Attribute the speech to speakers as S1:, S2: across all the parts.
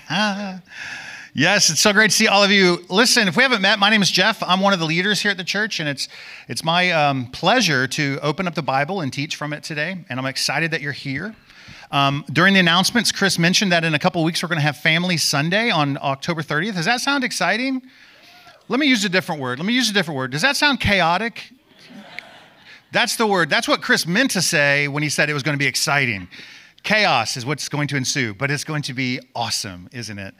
S1: yes, it's so great to see all of you. Listen, if we haven't met, my name is Jeff. I'm one of the leaders here at the church, and it's it's my um, pleasure to open up the Bible and teach from it today. And I'm excited that you're here. Um, during the announcements, Chris mentioned that in a couple weeks we're going to have Family Sunday on October 30th. Does that sound exciting? Let me use a different word. Let me use a different word. Does that sound chaotic? That's the word. That's what Chris meant to say when he said it was going to be exciting. Chaos is what's going to ensue, but it's going to be awesome, isn't it?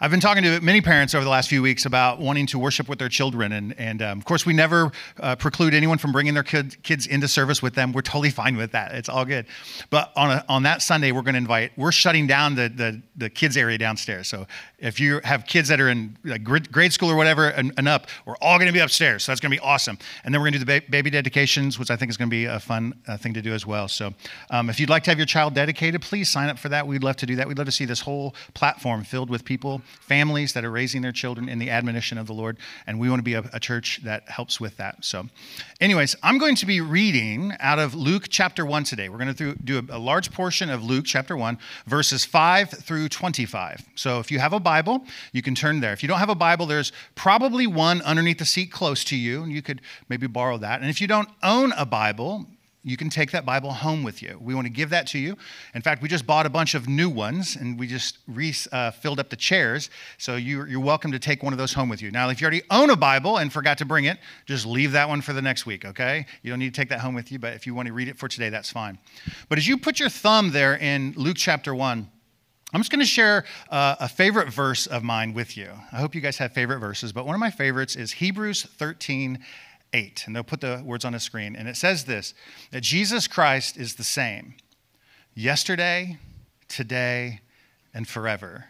S1: I've been talking to many parents over the last few weeks about wanting to worship with their children. And, and um, of course, we never uh, preclude anyone from bringing their kid, kids into service with them. We're totally fine with that. It's all good. But on, a, on that Sunday, we're going to invite, we're shutting down the, the, the kids' area downstairs. So if you have kids that are in like grade school or whatever and, and up, we're all going to be upstairs. So that's going to be awesome. And then we're going to do the ba- baby dedications, which I think is going to be a fun uh, thing to do as well. So um, if you'd like to have your child dedicated, please sign up for that. We'd love to do that. We'd love to see this whole platform filled with people families that are raising their children in the admonition of the Lord, and we want to be a, a, church that helps with that. So, anyways, I'm going to be reading out of Luke chapter 1 today. We're going to do a, a large portion of Luke chapter 1, verses 5 through 25. So, if you have a Bible, you can turn there. If you don't have a Bible, there's probably one underneath the seat close to you, and you could maybe borrow that. And if you don't own a Bible, you can take that Bible home with you. We want to give that to you. In fact, we just bought a bunch of new ones and we just refilled uh, filled up the chairs. So you're, you're welcome to take one of those home with you. Now, if you already own a Bible and forgot to bring it, just leave that one for the next week, okay? You don't need to take that home with you, but if you want to read it for today, that's fine. But as you put your thumb there in Luke chapter 1, I'm just going to share uh, a favorite verse of mine with you. I hope you guys have favorite verses, but one of my favorites is Hebrews 13 8. And they'll put the words on the screen. And it says this that Jesus Christ is the same yesterday, today, and forever.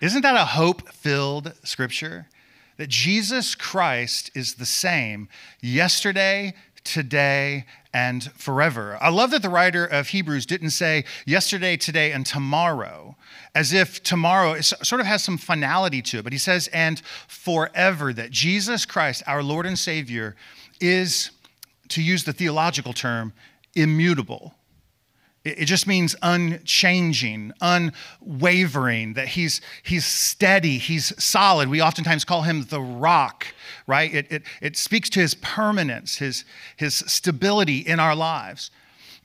S1: Isn't that a hope filled scripture? That Jesus Christ is the same yesterday, today, and forever. I love that the writer of Hebrews didn't say yesterday, today, and tomorrow, as if tomorrow sort of has some finality to it, but he says, and forever, that Jesus Christ, our Lord and Savior, is, to use the theological term, immutable. It just means unchanging, unwavering, that he's, he's steady, he's solid. We oftentimes call him the rock, right? It, it, it speaks to his permanence, his, his stability in our lives.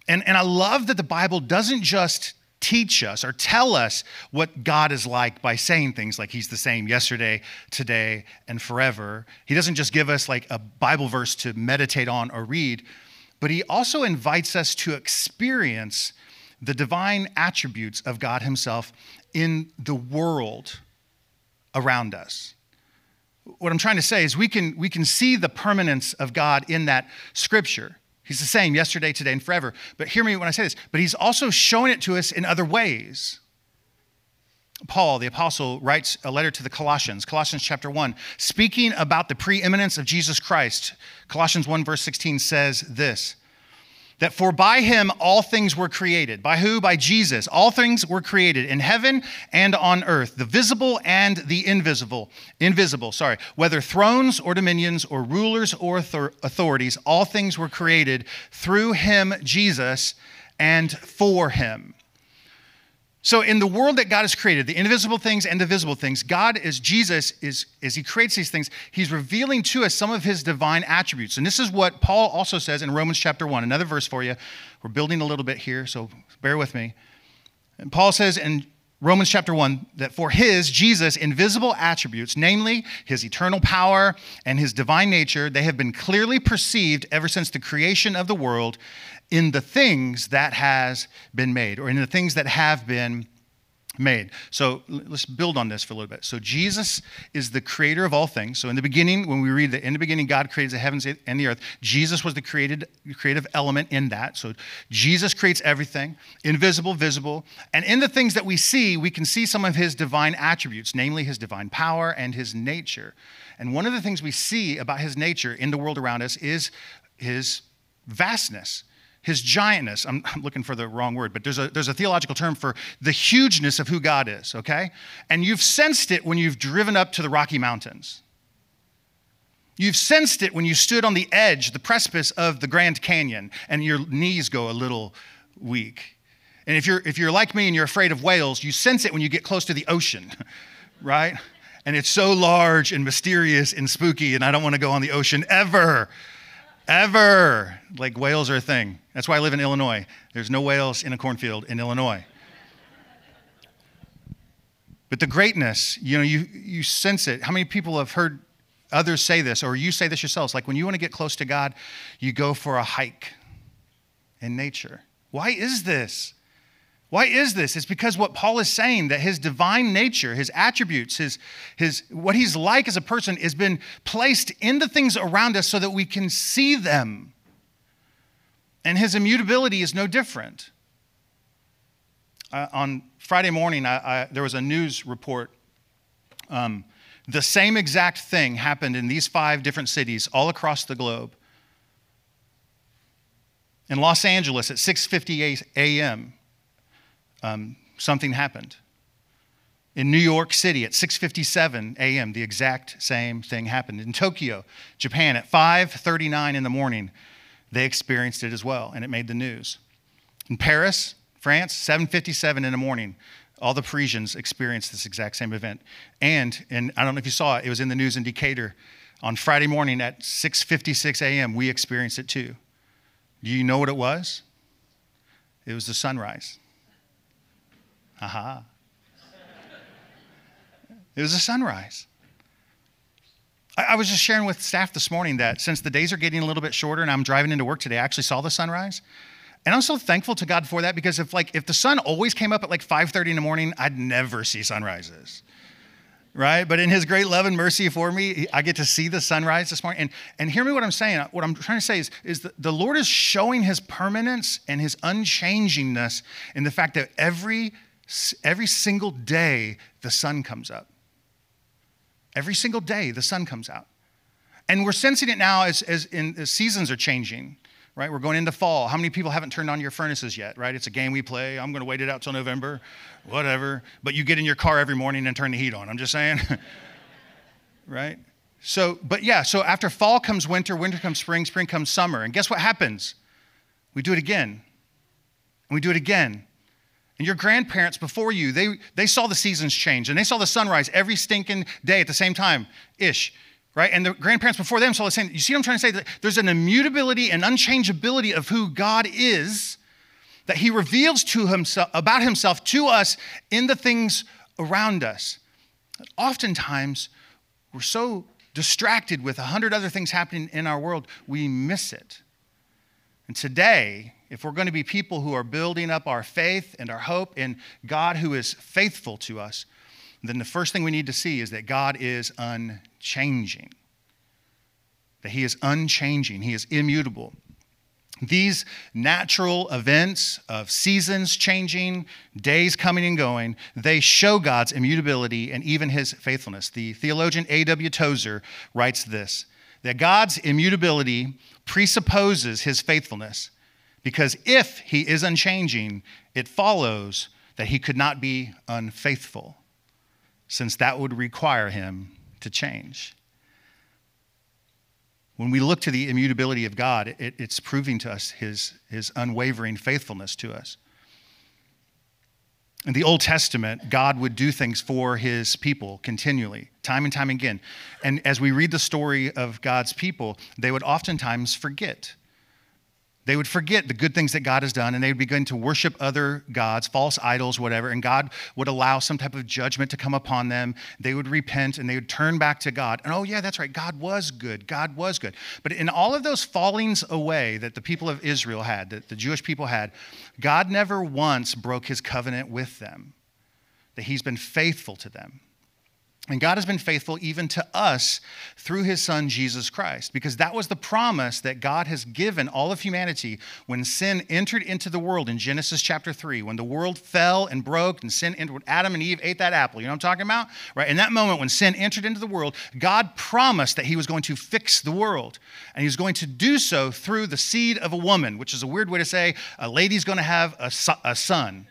S1: And, and I love that the Bible doesn't just teach us or tell us what God is like by saying things like He's the same yesterday, today, and forever. He doesn't just give us like a Bible verse to meditate on or read, but he also invites us to experience the divine attributes of God himself in the world around us. What I'm trying to say is we can, we can see the permanence of God in that scripture. He's the same yesterday, today, and forever. But hear me when I say this, but he's also showing it to us in other ways. Paul, the apostle, writes a letter to the Colossians, Colossians chapter 1, speaking about the preeminence of Jesus Christ. Colossians 1, verse 16 says this that for by him all things were created. By who? By Jesus. All things were created in heaven and on earth, the visible and the invisible. Invisible, sorry. Whether thrones or dominions or rulers or authorities, all things were created through him, Jesus, and for him. So, in the world that God has created, the invisible things and the visible things, God is Jesus is as He creates these things, He's revealing to us some of His divine attributes. And this is what Paul also says in Romans chapter 1. Another verse for you. We're building a little bit here, so bear with me. And Paul says in Romans chapter 1 that for his, Jesus, invisible attributes, namely his eternal power and his divine nature, they have been clearly perceived ever since the creation of the world in the things that has been made or in the things that have been made. So let's build on this for a little bit. So Jesus is the creator of all things. So in the beginning, when we read that in the beginning God creates the heavens and the earth, Jesus was the created creative element in that. So Jesus creates everything, invisible, visible, and in the things that we see, we can see some of his divine attributes, namely his divine power and his nature. And one of the things we see about his nature in the world around us is his vastness his giantness. I'm, I'm, looking for the wrong word, but there's a, there's a theological term for the hugeness of who God is, okay? And you've sensed it when you've driven up to the Rocky Mountains. You've sensed it when you stood on the edge, the precipice of the Grand Canyon, and your knees go a little weak. And if you're, if you're like me and you're afraid of whales, you sense it when you get close to the ocean, right? And it's so large and mysterious and spooky, and I don't want to go on the ocean ever. Ever. Like whales are a thing. That's why I live in Illinois. There's no whales in a cornfield in Illinois. But the greatness, you know, you, you sense it. How many people have heard others say this, or you say this yourselves? Like when you want to get close to God, you go for a hike in nature. Why is this? Why is this? It's because what Paul is saying that his divine nature, his attributes, his, his what he's like as a person has been placed in the things around us so that we can see them. And his immutability is no different. Uh, on Friday morning, I, I, there was a news report. Um, the same exact thing happened in these five different cities all across the globe. In Los Angeles at 6:50 a.m., um, something happened. In New York City at 6:57 a.m., the exact same thing happened. In Tokyo, Japan, at 5:39 in the morning, they experienced it as well, and it made the news. In Paris, France, 7:57 in the morning, all the Parisians experienced this exact same event. And, and I don't know if you saw it, it was in the news in Decatur. On Friday morning at 6:56 a.m., we experienced it too. Do you know what it was? It was the sunrise. Aha. It was a sunrise. I, I was just sharing with staff this morning that since the days are getting a little bit shorter and I'm driving into work today, I actually saw the sunrise. And I'm so thankful to God for that because if like if the sun always came up at like 5:30 in the morning, I'd never see sunrises. Right? But in his great love and mercy for me, I get to see the sunrise this morning. And, and hear me what I'm saying. What I'm trying to say is, is that the Lord is showing his permanence and his unchangingness in the fact that every every single day the sun comes up. Every single day the sun comes out. And we're sensing it now as, as, in, the seasons are changing, right? We're going into fall. How many people haven't turned on your furnaces yet, right? It's a game we play. I'm going to wait it out till November, whatever. But you get in your car every morning and turn the heat on. I'm just saying, right? So, but yeah, so after fall comes winter, winter comes spring, spring comes summer. And guess what happens? We do it again. And we do it again. And your grandparents before you, they, they saw the seasons change and they saw the sunrise every stinking day at the same time ish, right? And the grandparents before them saw the same. You see what I'm trying to say? There's an immutability and unchangeability of who God is that he reveals to himself about himself to us in the things around us. Oftentimes, we're so distracted with a hundred other things happening in our world, we miss it. And today, if we're going to be people who are building up our faith and our hope in God who is faithful to us, then the first thing we need to see is that God is unchanging. That He is unchanging, He is immutable. These natural events of seasons changing, days coming and going, they show God's immutability and even his faithfulness. The theologian A.W. Tozer writes this that God's immutability presupposes his faithfulness because if he is unchanging, it follows that he could not be unfaithful, since that would require him to change. When we look to the immutability of God, it, it's proving to us his, his unwavering faithfulness to us. In the Old Testament, God would do things for his people continually, time and time again. And as we read the story of God's people, they would oftentimes forget they would forget the good things that God has done and they would begin to worship other gods, false idols, whatever, and God would allow some type of judgment to come upon them. They would repent and they would turn back to God. And oh, yeah, that's right, God was good. God was good. But in all of those fallings away that the people of Israel had, that the Jewish people had, God never once broke his covenant with them. that he's been faithful to them. And God has been faithful even to us through his son Jesus Christ, because that was the promise that God has given all of humanity when sin entered into the world in Genesis chapter 3. When the world fell and broke and sin entered, Adam and Eve ate that apple. You know what I'm talking about? Right? In that moment when sin entered into the world, God promised that he was going to fix the world. And he was going to do so through the seed of a woman, which is a weird way to say a lady's going to have a, a son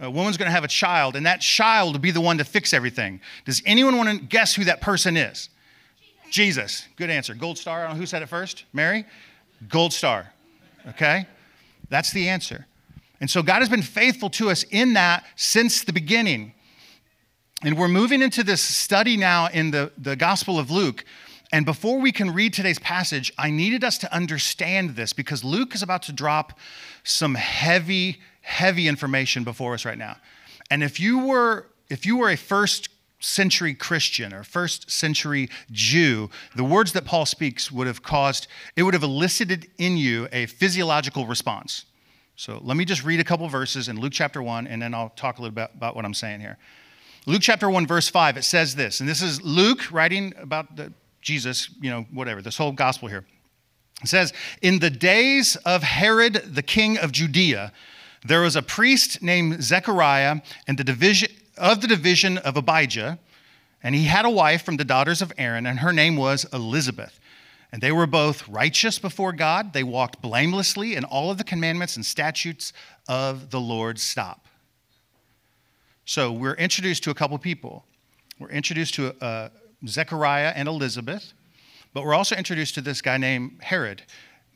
S1: a woman's going to have a child, and that child will be the one to fix everything. Does anyone want to guess who that person is? Jesus. Jesus. Good answer. Gold star. I don't know who said it first. Mary? Gold star. Okay? That's the answer. And so God has been faithful to us in that since the beginning. And we're moving into this study now in the, the Gospel of Luke. And before we can read today's passage, I needed us to understand this because Luke is about to drop some heavy heavy information before us right now. And if you were if you were a first century Christian or first century Jew, the words that Paul speaks would have caused it would have elicited in you a physiological response. So let me just read a couple verses in Luke chapter 1 and then I'll talk a little bit about what I'm saying here. Luke chapter 1 verse 5 it says this and this is Luke writing about the Jesus, you know, whatever, this whole gospel here. It says, In the days of Herod the king of Judea, there was a priest named Zechariah and the division, of the division of Abijah, and he had a wife from the daughters of Aaron, and her name was Elizabeth. And they were both righteous before God. They walked blamelessly in all of the commandments and statutes of the Lord. Stop. So we're introduced to a couple people. We're introduced to uh, Zechariah and Elizabeth, but we're also introduced to this guy named Herod,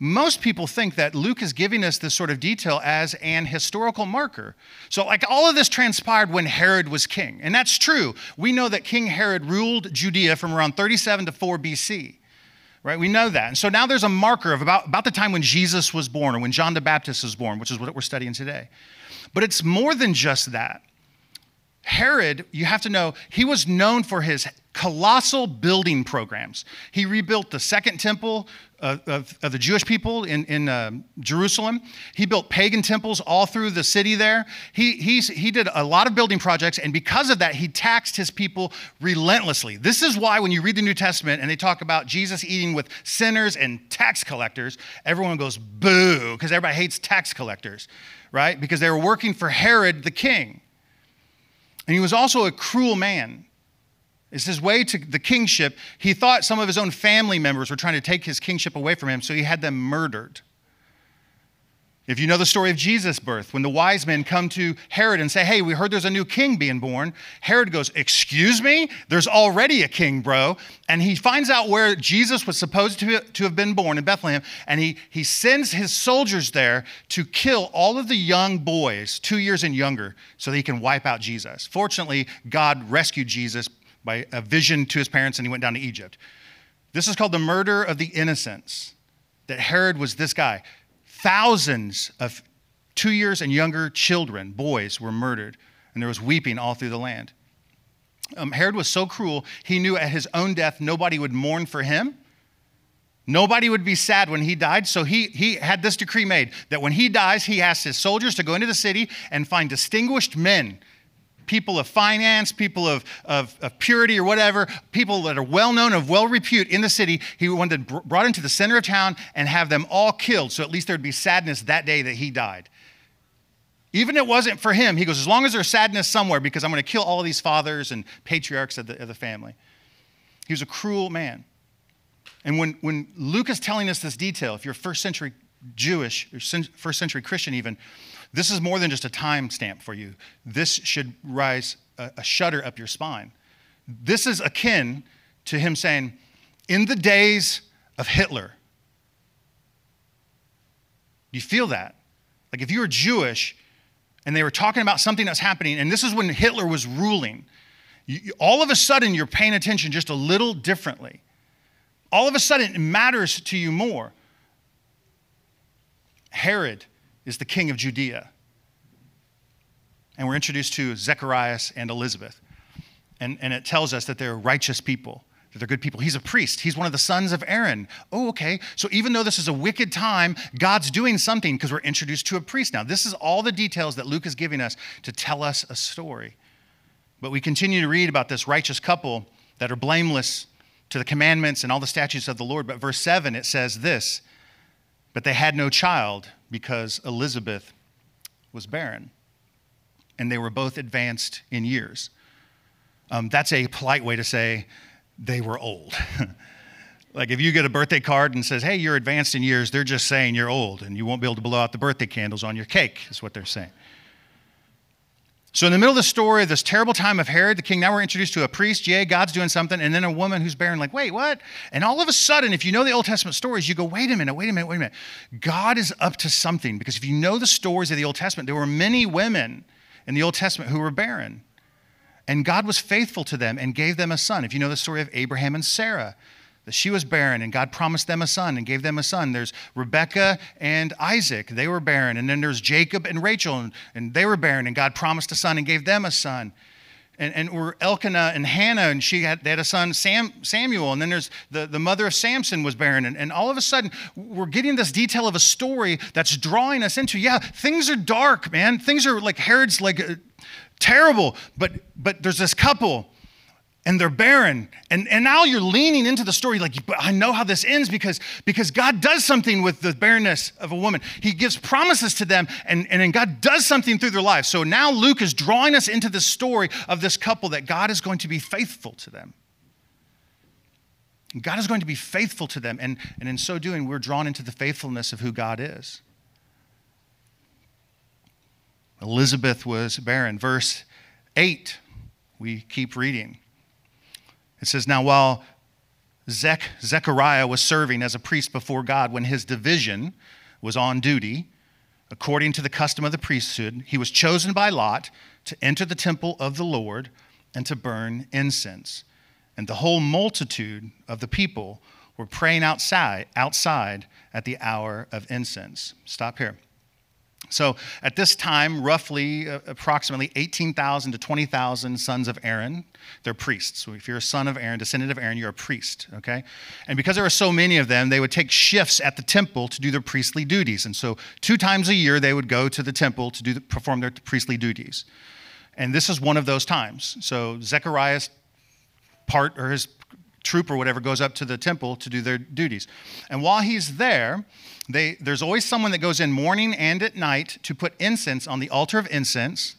S1: most people think that Luke is giving us this sort of detail as an historical marker. So, like, all of this transpired when Herod was king. And that's true. We know that King Herod ruled Judea from around 37 to 4 BC, right? We know that. And so now there's a marker of about, about the time when Jesus was born or when John the Baptist was born, which is what we're studying today. But it's more than just that. Herod, you have to know, he was known for his colossal building programs. He rebuilt the second temple of, of, of the Jewish people in, in uh, Jerusalem. He built pagan temples all through the city there. He, he's, he did a lot of building projects, and because of that, he taxed his people relentlessly. This is why when you read the New Testament and they talk about Jesus eating with sinners and tax collectors, everyone goes boo, because everybody hates tax collectors, right? Because they were working for Herod the king. And he was also a cruel man. It's his way to the kingship. He thought some of his own family members were trying to take his kingship away from him, so he had them murdered. If you know the story of Jesus' birth, when the wise men come to Herod and say, Hey, we heard there's a new king being born, Herod goes, Excuse me? There's already a king, bro. And he finds out where Jesus was supposed to, to have been born in Bethlehem, and he, he sends his soldiers there to kill all of the young boys, two years and younger, so that he can wipe out Jesus. Fortunately, God rescued Jesus by a vision to his parents, and he went down to Egypt. This is called the murder of the innocents, that Herod was this guy Thousands of two years and younger children, boys, were murdered, and there was weeping all through the land. Um, Herod was so cruel, he knew at his own death nobody would mourn for him. Nobody would be sad when he died, so he, he had this decree made that when he dies, he asks his soldiers to go into the city and find distinguished men people of finance, people of, of, of, purity or whatever, people that are well known, of well repute in the city, he wanted brought into the center of town and have them all killed. So at least there'd be sadness that day that he died. Even it wasn't for him, he goes, as long as there's sadness somewhere, because I'm going to kill all these fathers and patriarchs of the, of the family. He was a cruel man. And when, when Luke is telling us this detail, if you're a first century Jewish, first century Christian even, this is more than just a time stamp for you. This should rise a, a shudder up your spine. This is akin to him saying, In the days of Hitler, you feel that? Like if you were Jewish and they were talking about something that's happening, and this is when Hitler was ruling, you, all of a sudden you're paying attention just a little differently. All of a sudden it matters to you more. Herod is the king of Judea. And we're introduced to Zechariah and Elizabeth. And, and it tells us that they're righteous people, that they're good people. He's a priest, he's one of the sons of Aaron. Oh, okay. So even though this is a wicked time, God's doing something because we're introduced to a priest now. This is all the details that Luke is giving us to tell us a story. But we continue to read about this righteous couple that are blameless to the commandments and all the statutes of the Lord. But verse 7, it says this But they had no child because Elizabeth was barren, and they were both advanced in years. Um, that's a polite way to say they were old. like if you get a birthday card and says, hey, you're advanced in years, they're just saying you're old and you won't be able to blow out the birthday candles on your cake, is what they're saying. So, in the middle of the story of this terrible time of Herod the king, now we're introduced to a priest. Yay, God's doing something. And then a woman who's barren, like, wait, what? And all of a sudden, if you know the Old Testament stories, you go, wait a minute, wait a minute, wait a minute. God is up to something. Because if you know the stories of the Old Testament, there were many women in the Old Testament who were barren. And God was faithful to them and gave them a son. If you know the story of Abraham and Sarah, that she was barren and God promised them a son and gave them a son. There's Rebecca and Isaac, they were barren. And then there's Jacob and Rachel, and, and they were barren and God promised a son and gave them a son. And, and we're Elkanah and Hannah, and she had, they had a son, Sam, Samuel. And then there's the, the mother of Samson was barren. And, and all of a sudden, we're getting this detail of a story that's drawing us into, yeah, things are dark, man. Things are like Herod's like uh, terrible. But, but there's this couple and they're barren. And, and now you're leaning into the story like, I know how this ends because, because God does something with the barrenness of a woman. He gives promises to them, and, and then God does something through their lives. So now Luke is drawing us into the story of this couple that God is going to be faithful to them. God is going to be faithful to them. And, and in so doing, we're drawn into the faithfulness of who God is. Elizabeth was barren. Verse 8, we keep reading. It says, Now while Zech, Zechariah was serving as a priest before God when his division was on duty, according to the custom of the priesthood, he was chosen by Lot to enter the temple of the Lord and to burn incense. And the whole multitude of the people were praying outside, outside at the hour of incense. Stop here. So at this time, roughly uh, approximately 18,000 to 20,000 sons of Aaron, they're priests. So if you're a son of Aaron, descendant of Aaron, you're a priest, okay? And because there were so many of them, they would take shifts at the temple to do their priestly duties. And so two times a year, they would go to the temple to do the, perform their priestly duties. And this is one of those times. So Zechariah's part or his troop or whatever goes up to the temple to do their duties. And while he's there, they, there's always someone that goes in morning and at night to put incense on the altar of incense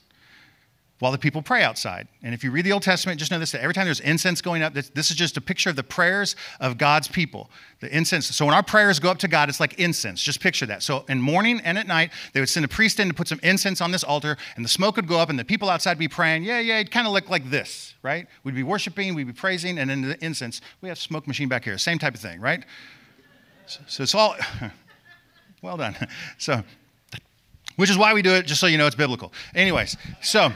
S1: while the people pray outside. And if you read the Old Testament, just know this that every time there's incense going up, this, this, is just a picture of the prayers of God's people. The incense. So when our prayers go up to God, it's like incense. Just picture that. So in morning and at night, they would send a priest in to put some incense on this altar, and the smoke would go up, and the people outside be praying. Yeah, yeah, it kind of look like this, right? We'd be worshiping, we'd be praising, and then the incense. We have smoke machine back here. Same type of thing, right? So, so it's all. well done. So, which is why we do it, just so you know it's biblical. Anyways, so.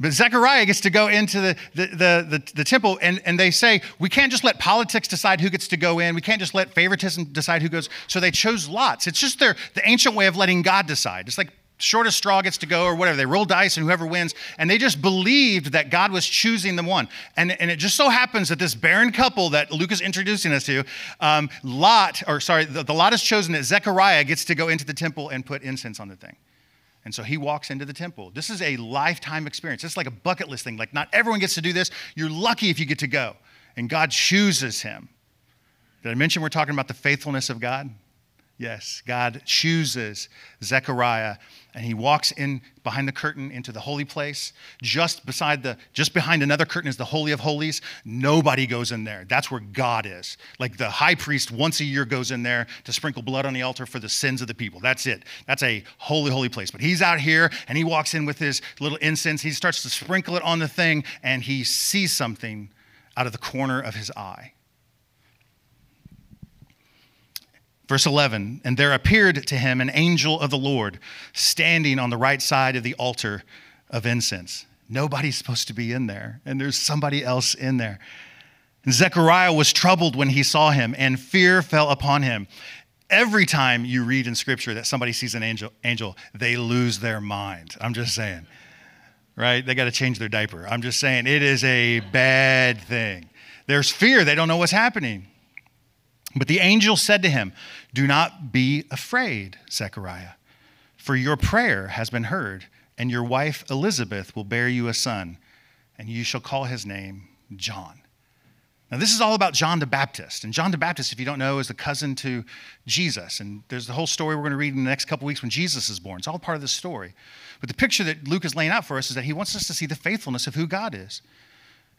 S1: But Zechariah gets to go into the, the, the, the, the temple, and, and they say, we can't just let politics decide who gets to go in. We can't just let favoritism decide who goes. So they chose lots. It's just their, the ancient way of letting God decide. It's like shortest straw gets to go or whatever. They roll dice and whoever wins. And they just believed that God was choosing them one. And, and it just so happens that this barren couple that Luke is introducing us to, um, Lot, or sorry, the, the Lot is chosen that Zechariah gets to go into the temple and put incense on the thing. And so he walks into the temple. This is a lifetime experience. It's like a bucket list thing. Like, not everyone gets to do this. You're lucky if you get to go. And God chooses him. Did I mention we're talking about the faithfulness of God? Yes, God chooses Zechariah and he walks in behind the curtain into the holy place. Just beside the just behind another curtain is the holy of holies. Nobody goes in there. That's where God is. Like the high priest once a year goes in there to sprinkle blood on the altar for the sins of the people. That's it. That's a holy holy place. But he's out here and he walks in with his little incense. He starts to sprinkle it on the thing and he sees something out of the corner of his eye. Verse 11, and there appeared to him an angel of the Lord standing on the right side of the altar of incense. Nobody's supposed to be in there, and there's somebody else in there. And Zechariah was troubled when he saw him, and fear fell upon him. Every time you read in scripture that somebody sees an angel, angel they lose their mind. I'm just saying, right? They got to change their diaper. I'm just saying, it is a bad thing. There's fear, they don't know what's happening. But the angel said to him, Do not be afraid, Zechariah, for your prayer has been heard, and your wife Elizabeth will bear you a son, and you shall call his name John. Now, this is all about John the Baptist. And John the Baptist, if you don't know, is the cousin to Jesus. And there's the whole story we're going to read in the next couple weeks when Jesus is born. It's all part of this story. But the picture that Luke is laying out for us is that he wants us to see the faithfulness of who God is.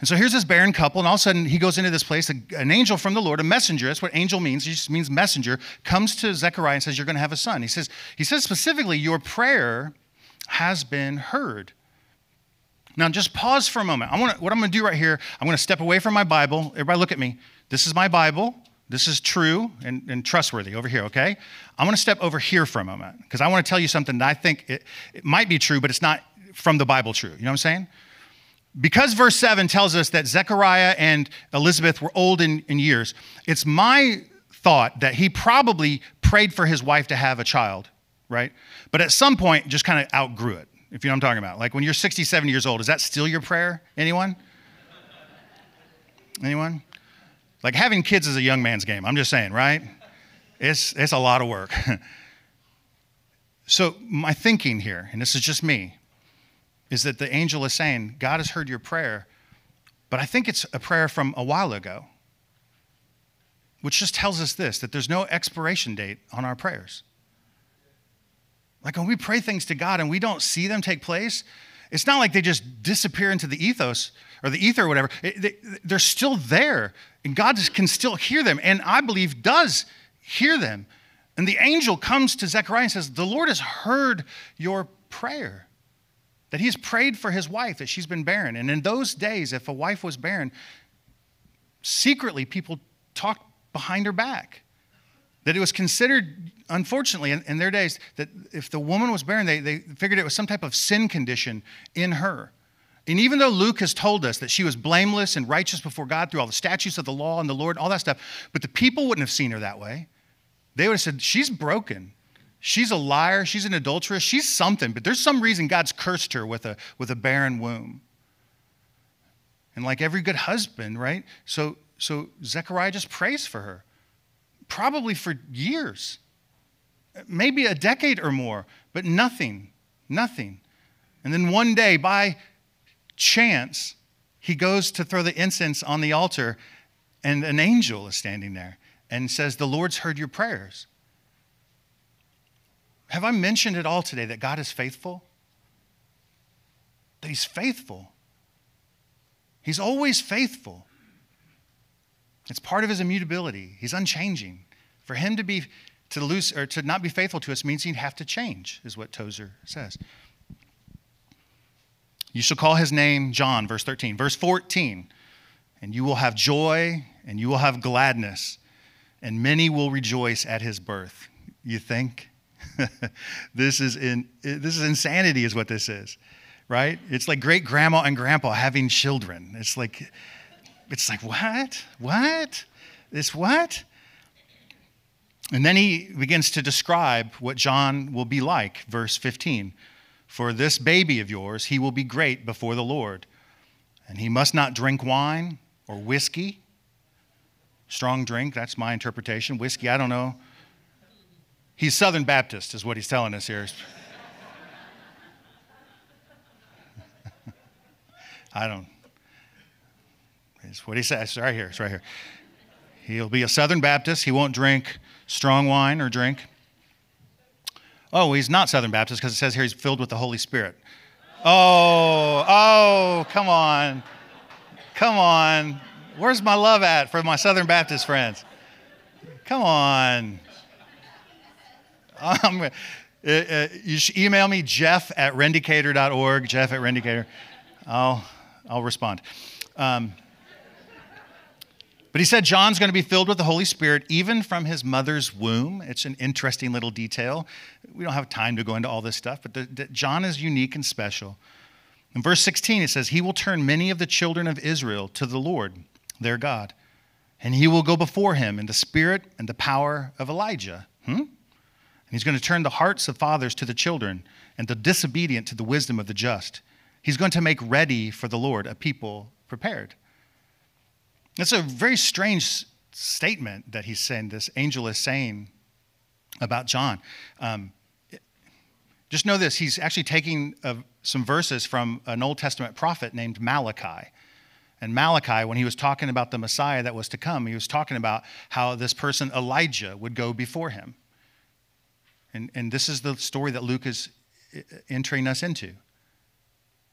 S1: And so here's this barren couple, and all of a sudden he goes into this place. An angel from the Lord, a messenger, that's what angel means, it just means messenger, comes to Zechariah and says, You're going to have a son. He says, he says specifically, Your prayer has been heard. Now, just pause for a moment. I want what I'm going to do right here, I'm going to step away from my Bible. Everybody, look at me. This is my Bible. This is true and, and trustworthy over here, okay? I'm going to step over here for a moment because I want to tell you something that I think it, it might be true, but it's not from the Bible true. You know what I'm saying? Because verse 7 tells us that Zechariah and Elizabeth were old in, in years, it's my thought that he probably prayed for his wife to have a child, right? But at some point, just kind of outgrew it if you know what I'm talking about. Like when you're 67 years old, is that still your prayer? Anyone? Anyone? Like having kids is a young man's game. I'm just saying, right? It's, it's a lot of work. so, my thinking here, and this is just me, is that the angel is saying, God has heard your prayer, but I think it's a prayer from a while ago, which just tells us this that there's no expiration date on our prayers. Like when we pray things to God and we don't see them take place, it's not like they just disappear into the ethos or the ether or whatever. They're still there, and God can still hear them, and I believe does hear them. And the angel comes to Zechariah and says, The Lord has heard your prayer. That he's prayed for his wife, that she's been barren. And in those days, if a wife was barren, secretly people talked behind her back. That it was considered, unfortunately, in, in, their days, that if the woman was barren, they, they figured it was some type of sin condition in her. And even though Luke has told us that she was blameless and righteous before God through all the statutes of the law and the Lord, and all that stuff, but the people wouldn't have seen her that way. They would have said, She's broken. She's a liar. She's an adulteress. She's something, but there's some reason God's cursed her with a, with a barren womb. And like every good husband, right? So, so Zechariah just prays for her probably for years, maybe a decade or more, but nothing, nothing. And then one day, by chance, he goes to throw the incense on the altar, and an angel is standing there and says, The Lord's heard your prayers. Have I mentioned it all today that God is faithful? That He's faithful. He's always faithful. It's part of his immutability. He's unchanging. For him to be to lose or to not be faithful to us means he'd have to change, is what Tozer says. You shall call his name John, verse 13. Verse 14, and you will have joy and you will have gladness, and many will rejoice at his birth. You think? this is in this is insanity, is what this is, right? It's like great grandma and grandpa having children. It's like it's like, what? What? This what? And then he begins to describe what John will be like, verse 15. For this baby of yours, he will be great before the Lord. And he must not drink wine or whiskey. Strong drink, that's my interpretation. Whiskey, I don't know. He's Southern Baptist, is what he's telling us here. I don't. It's what he says. It's right here. It's right here. He'll be a Southern Baptist. He won't drink strong wine or drink. Oh, he's not Southern Baptist because it says here he's filled with the Holy Spirit. Oh, oh, come on. Come on. Where's my love at for my Southern Baptist friends? Come on. Um, uh, uh, you should email me, jeff at rendecatur.org, jeff at rendecatur. I'll, I'll respond. Um, but he said John's going to be filled with the Holy Spirit even from his mother's womb. It's an interesting little detail. We don't have time to go into all this stuff, but the, the, John is unique and special. In verse 16, it says, He will turn many of the children of Israel to the Lord, their God, and he will go before him in the spirit and the power of Elijah. Hmm? He's going to turn the hearts of fathers to the children and the disobedient to the wisdom of the just. He's going to make ready for the Lord a people prepared. It's a very strange statement that he's saying, this angel is saying about John. Um, Just know this he's actually taking uh, some verses from an Old Testament prophet named Malachi. And Malachi, when he was talking about the Messiah that was to come, he was talking about how this person, Elijah, would go before him. And, and this is the story that Luke is uh, entering us into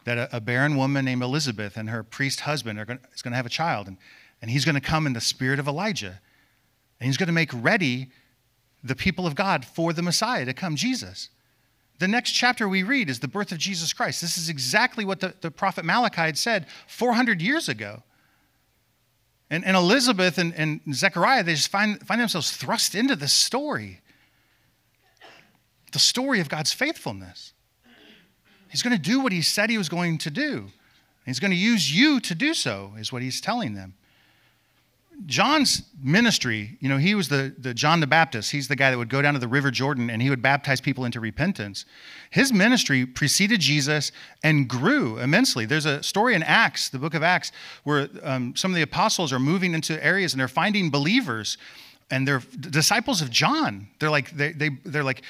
S1: that a, a barren woman named Elizabeth and her priest husband are going, is going to have a child. And, and he's going to come in the spirit of Elijah. And he's going to make ready the people of God for the Messiah to come, Jesus. The next chapter we read is the birth of Jesus Christ. This is exactly what the, the prophet Malachi had said 400 years ago. And, and Elizabeth and, and Zechariah, they just find, find themselves thrust into this story the story of God's faithfulness. He's going to do what he said he was going to do. He's going to use you to do so, is what he's telling them. John's ministry, you know, he was the, the John the Baptist. He's the guy that would go down to the River Jordan and he would baptize people into repentance. His ministry preceded Jesus and grew immensely. There's a story in Acts, the book of Acts, where um, some of the apostles are moving into areas and they're finding believers and they're disciples of John. They're like, they, they, they're like,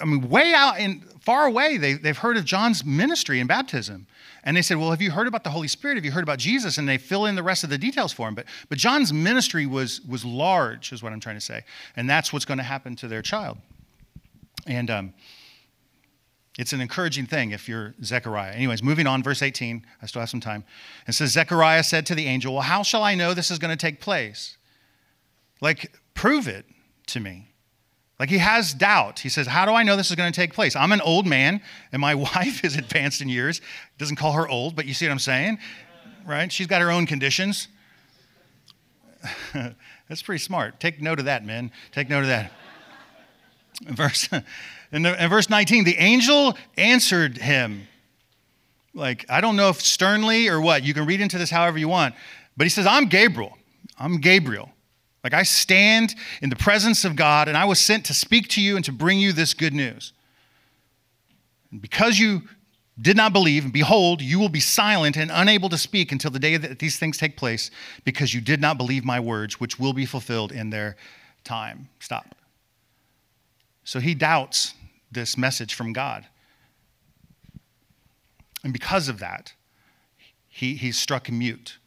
S1: I mean, way out and far away, they, they've heard of John's ministry and baptism. And they said, Well, have you heard about the Holy Spirit? Have you heard about Jesus? And they fill in the rest of the details for him. But, but John's ministry was, was large, is what I'm trying to say. And that's what's going to happen to their child. And um, it's an encouraging thing if you're Zechariah. Anyways, moving on, verse 18. I still have some time. It says, Zechariah said to the angel, Well, how shall I know this is going to take place? Like, prove it to me. Like he has doubt. He says, How do I know this is going to take place? I'm an old man, and my wife is advanced in years. Doesn't call her old, but you see what I'm saying? Right? She's got her own conditions. That's pretty smart. Take note of that, men. Take note of that. Verse, in, in verse 19, the angel answered him. Like, I don't know if sternly or what. You can read into this however you want. But he says, I'm Gabriel. I'm Gabriel. Like I stand in the presence of God and I was sent to speak to you and to bring you this good news. And because you did not believe, and behold, you will be silent and unable to speak until the day that these things take place, because you did not believe my words, which will be fulfilled in their time. Stop. So he doubts this message from God. And because of that, he, he's struck mute.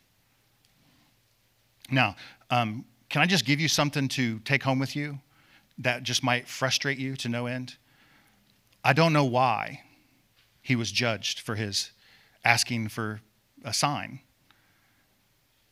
S1: Now, um, can I just give you something to take home with you that just might frustrate you to no end? I don't know why he was judged for his asking for a sign.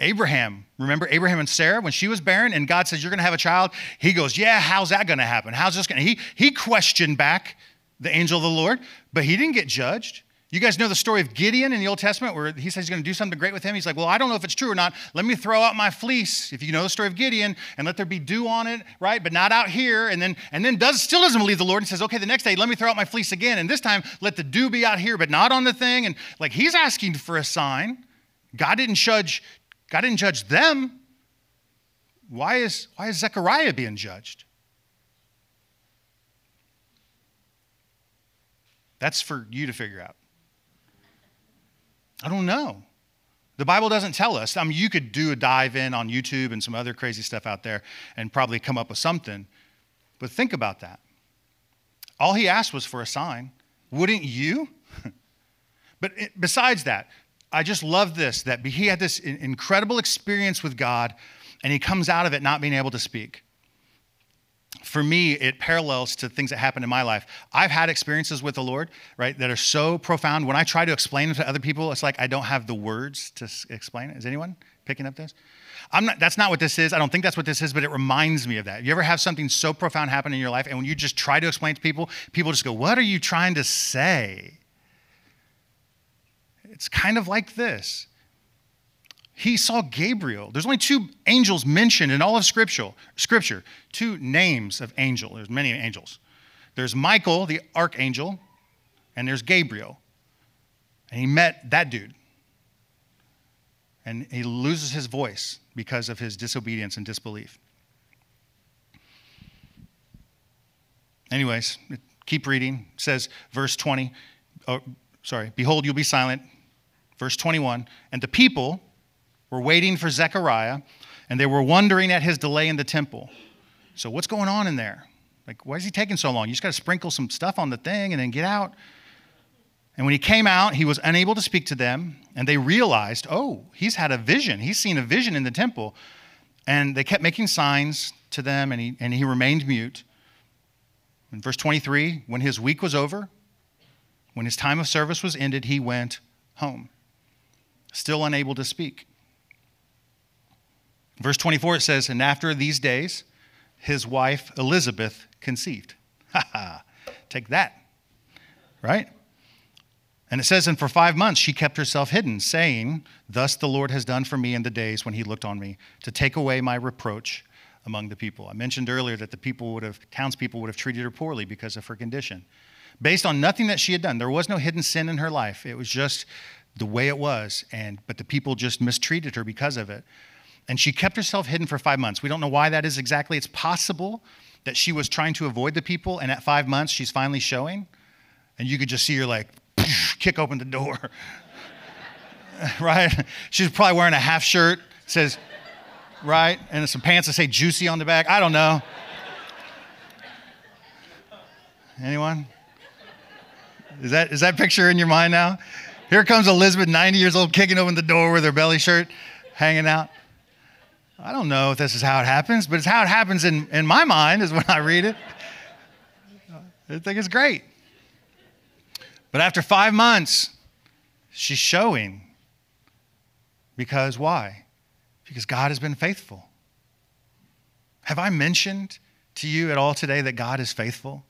S1: Abraham, remember Abraham and Sarah when she was barren and God says, You're to have a child? He goes, Yeah, how's that to happen? How's this to? He, he questioned back the angel of the Lord, but he didn't get judged. You guys know the story of Gideon in the Old Testament where he says he's going to do something great with him. He's like, Well, I don't know if it's true or not. Let me throw out my fleece, if you know the story of Gideon, and let there be dew on it, right? But not out here. And then and then does still doesn't believe the Lord and says, Okay, the next day, let me throw out my fleece again. And this time, let the dew be out here, but not on the thing. And like he's asking for a sign. God didn't judge, God didn't judge them. Why is why is Zechariah being judged? That's for you to figure out. I don't know. The Bible doesn't tell us. I mean, you could do a dive in on YouTube and some other crazy stuff out there and probably come up with something. But think about that. All he asked was for a sign. Wouldn't you? but besides that, I just love this that he had this incredible experience with God and he comes out of it not being able to speak for me, it parallels to things that happen in my life. I've had experiences with the Lord, right, that are so profound. When I try to explain them to other people, it's like I don't have the words to explain it. Is anyone picking up this? I'm not, that's not what this is. I don't think that's what this is, but it reminds me of that. You ever have something so profound happen in your life, and when you just try to explain to people, people just go, What are you trying to say? It's kind of like this he saw Gabriel. There's only two angels mentioned in all of scripture, scripture, two names of angel. There's many angels. There's Michael, the archangel, and there's Gabriel. And he met that dude. And he loses his voice because of his disobedience and disbelief. Anyways, keep reading. It says, verse 20, oh, sorry, behold, you'll be silent. Verse 21, and the people, were waiting for Zechariah, and they were wondering at his delay in the temple. So, what's going on in there? Like, why is he taking so long? You just got to sprinkle some stuff on the thing and then get out. And when he came out, he was unable to speak to them, and they realized, oh, he's had a vision. He's seen a vision in the temple. And they kept making signs to them, and he, and he remained mute. In verse 23, when his week was over, when his time of service was ended, he went home, still unable to speak. Verse 24, it says, And after these days, his wife Elizabeth conceived. Ha ha, take that, right? And it says, And for five months she kept herself hidden, saying, Thus the Lord has done for me in the days when he looked on me, to take away my reproach among the people. I mentioned earlier that the people would have, townspeople would have treated her poorly because of her condition. Based on nothing that she had done. There was no hidden sin in her life. It was just the way it was. And but the people just mistreated her because of it. And she kept herself hidden for five months. We don't know why that is exactly. It's possible that she was trying to avoid the people, and at five months, she's finally showing. And you could just see her like kick open the door. right? She's probably wearing a half shirt, says, right? And some pants that say juicy on the back. I don't know. Anyone? Is that, is that picture in your mind now? Here comes Elizabeth, 90 years old, kicking open the door with her belly shirt hanging out. I don't know if this is how it happens, but it's how it happens in, in my mind, is when I read it. I think it's great. But after five months, she's showing. Because why? Because God has been faithful. Have I mentioned to you at all today that God is faithful?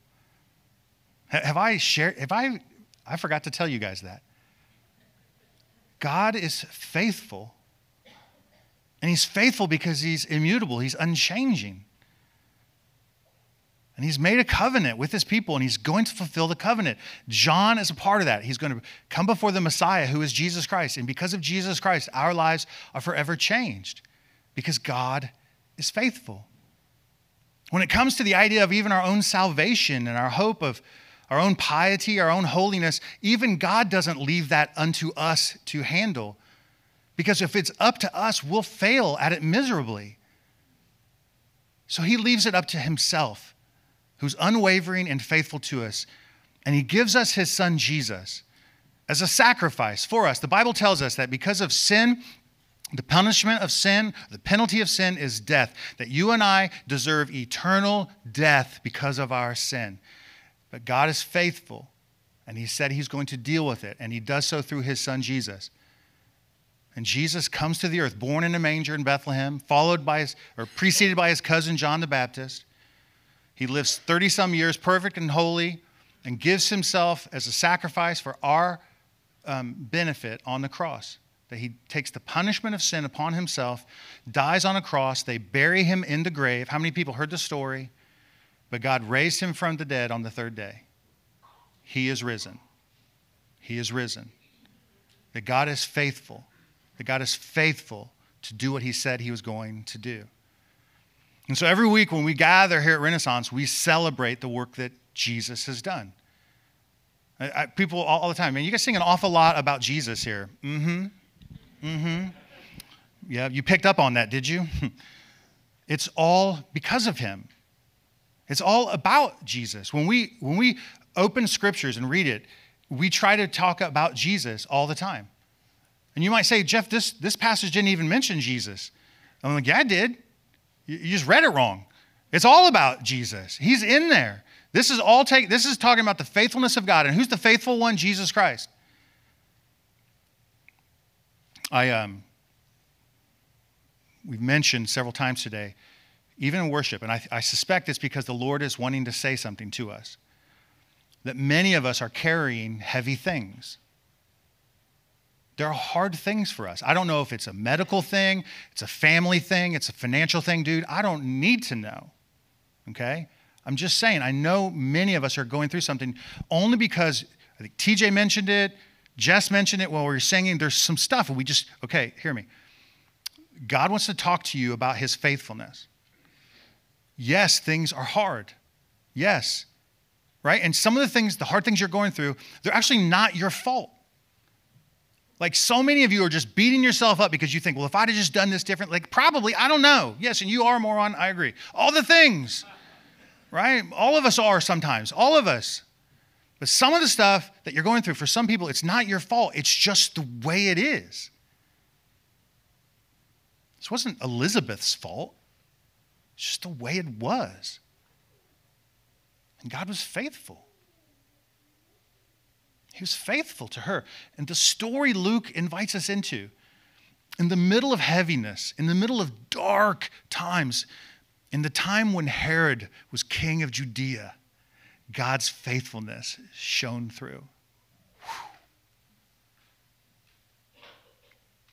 S1: Have I shared, have I, I forgot to tell you guys that. God is faithful and he's faithful because he's immutable, he's unchanging. And he's made a covenant with his people and he's going to fulfill the covenant. John is a part of that. He's going to come before the Messiah, who is Jesus Christ. And because of Jesus Christ, our lives are forever changed because God is faithful. When it comes to the idea of even our own salvation and our hope of our own piety, our own holiness, even God doesn't leave that unto us to handle. Because if it's up to us, we'll fail at it miserably. So he leaves it up to himself, who's unwavering and faithful to us. And he gives us his son Jesus as a sacrifice for us. The Bible tells us that because of sin, the punishment of sin, the penalty of sin is death, that you and I deserve eternal death because of our sin. But God is faithful, and he said he's going to deal with it, and he does so through his son Jesus. And Jesus comes to the earth, born in a manger in Bethlehem, followed by his, or preceded by his cousin John the Baptist. He lives 30 some years perfect and holy and gives himself as a sacrifice for our um, benefit on the cross. That he takes the punishment of sin upon himself, dies on a cross, they bury him in the grave. How many people heard the story? But God raised him from the dead on the third day. He is risen. He is risen. That God is faithful that God is faithful to do what he said he was going to do. And so every week when we gather here at Renaissance, we celebrate the work that Jesus has done. I, I, people all, all, the time, man, you guys sing an awful lot about Jesus here. Mm hmm. Mm hmm. Yeah, you picked up on that, did you? it's all because of him. It's all about Jesus. When we, when we open scriptures and read it, we try to talk about Jesus all the time. And you might say, Jeff, this, this passage didn't even mention Jesus. I'm like, yeah, I did. You, just read it wrong. It's all about Jesus. He's in there. This is all take this is talking about the faithfulness of God. And who's the faithful one? Jesus Christ. I um we've mentioned several times today, even in worship, and I, I suspect it's because the Lord is wanting to say something to us. That many of us are carrying heavy things. There are hard things for us. I don't know if it's a medical thing, it's a family thing, it's a financial thing, dude. I don't need to know. Okay? I'm just saying, I know many of us are going through something only because I think TJ mentioned it, Jess mentioned it while we were singing. There's some stuff, and we just, okay, hear me. God wants to talk to you about his faithfulness. Yes, things are hard. Yes. Right? And some of the things, the hard things you're going through, they're actually not your fault. Like so many of you are just beating yourself up because you think, well, if I'd have just done this different, like probably, I don't know. Yes, and you are a moron, I agree. All the things. right? All of us are sometimes, all of us. But some of the stuff that you're going through, for some people, it's not your fault. It's just the way it is. This wasn't Elizabeth's fault, it's just the way it was. And God was faithful. He was faithful to her. And the story Luke invites us into, in the middle of heaviness, in the middle of dark times, in the time when Herod was king of Judea, God's faithfulness shone through.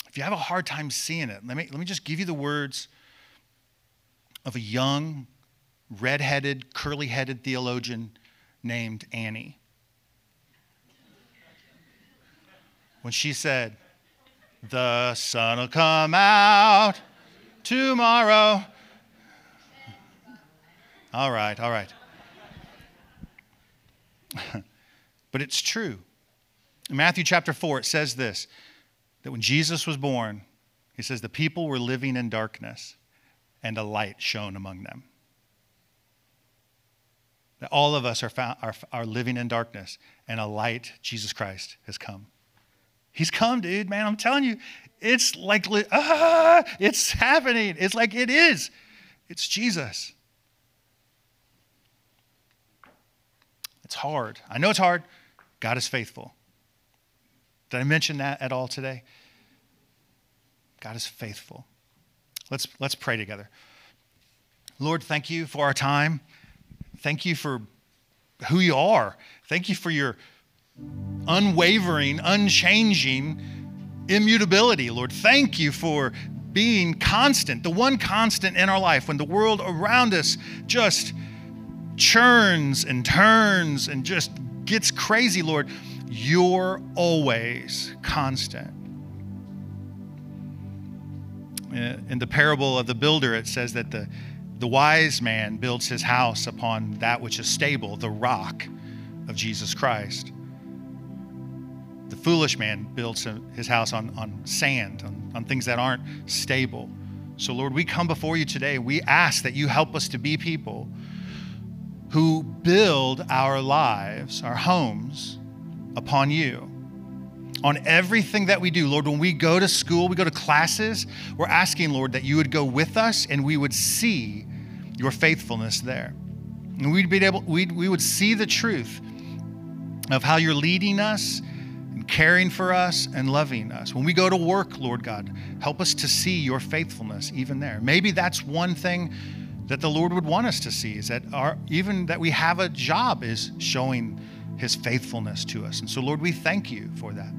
S1: If you have a hard time seeing it, let me, let me just give you the words of a young, red-headed, curly-headed theologian named Annie. When she said, The sun will come out tomorrow. All right, all right. but it's true. In Matthew chapter 4, it says this that when Jesus was born, he says, the people were living in darkness and a light shone among them. That all of us are, found, are, are living in darkness and a light, Jesus Christ, has come. He's come, dude, man. I'm telling you, it's like, ah, it's happening. It's like it is. It's Jesus. It's hard. I know it's hard. God is faithful. Did I mention that at all today? God is faithful. Let's, let's pray together. Lord, thank you for our time. Thank you for who you are. Thank you for your unwavering, unchanging immutability. Lord, thank you for being constant, the one constant in our life when the world around us just churns and turns and just gets crazy, Lord. You're always constant. Uh, in the parable of the builder, it says that the, the wise man builds his house upon that which is stable, the rock of Jesus Christ. The foolish man builds his house on, on sand, on, on things that aren't stable. So, Lord, we come before you today. We ask that you help us to be people who build our lives, our homes, upon you. On everything that we do, Lord, when we go to school, we go to classes, we're asking, Lord, that you would go with us and we would see your faithfulness there. And we'd be able, we'd, we would see the truth of how you're leading us caring for us and loving us. When we go to work, Lord God, help us to see your faithfulness even there. Maybe that's one thing that the Lord would want us to see is that our even that we have a job is showing his faithfulness to us. And so Lord, we thank you for that.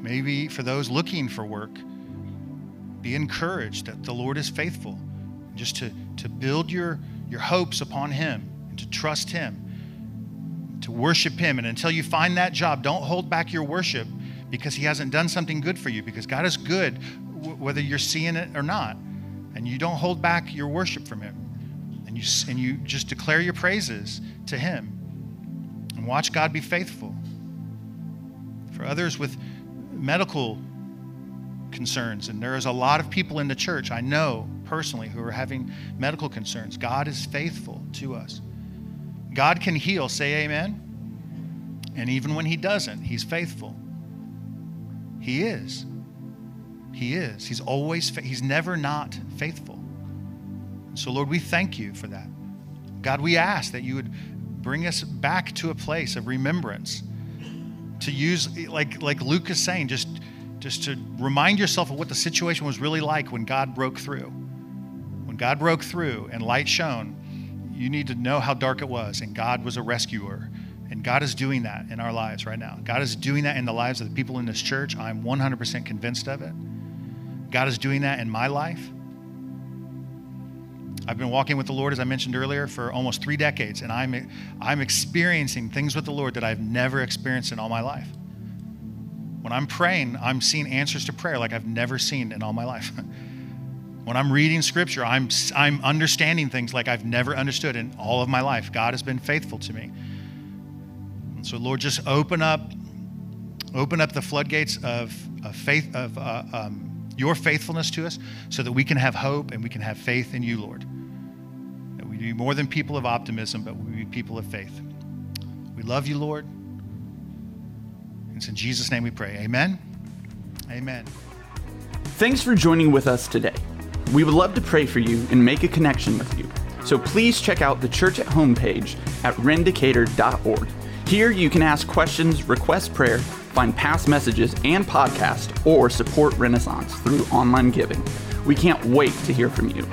S1: Maybe for those looking for work, be encouraged that the Lord is faithful. Just to, to build your, your hopes upon him and to trust him to worship Him. And until you find that job, don't hold back your worship because He hasn't done something good for you, because God is good whether you're seeing it or not. And you don't hold back your worship from Him. And you, and you just declare your praises to Him and watch God be faithful. For others with medical concerns, and there is a lot of people in the church I know personally who are having medical concerns, God is faithful to us. God can heal, say amen. And even when He doesn't, He's faithful. He is. He is. He's always, He's never not faithful. So, Lord, we thank you for that. God, we ask that you would bring us back to a place of remembrance to use, like, like Luke is saying, just, just to remind yourself of what the situation was really like when God broke through. When God broke through and light shone, you need to know how dark it was, and God was a rescuer. And God is doing that in our lives right now. God is doing that in the lives of the people in this church. I'm 100% convinced of it. God is doing that in my life. I've been walking with the Lord, as I mentioned earlier, for almost three decades, and I'm, I'm experiencing things with the Lord that I've never experienced in all my life. When I'm praying, I'm seeing answers to prayer like I've never seen in all my life. When I'm reading scripture, I'm, I'm understanding things like I've never understood in all of my life. God has been faithful to me. And so, Lord, just open up, open up the floodgates of, of faith, of uh, um, your faithfulness to us so that we can have hope and we can have faith in you, Lord. That we be more than people of optimism, but we be people of faith. We love you, Lord. It's in Jesus' name we pray. Amen. Amen.
S2: Thanks for joining with us today. We would love to pray for you and make a connection with you. So please check out the church at home page at rendecatur.org. Here you can ask questions, request prayer, find past messages and podcasts, or support Renaissance through online giving. We can't wait to hear from you.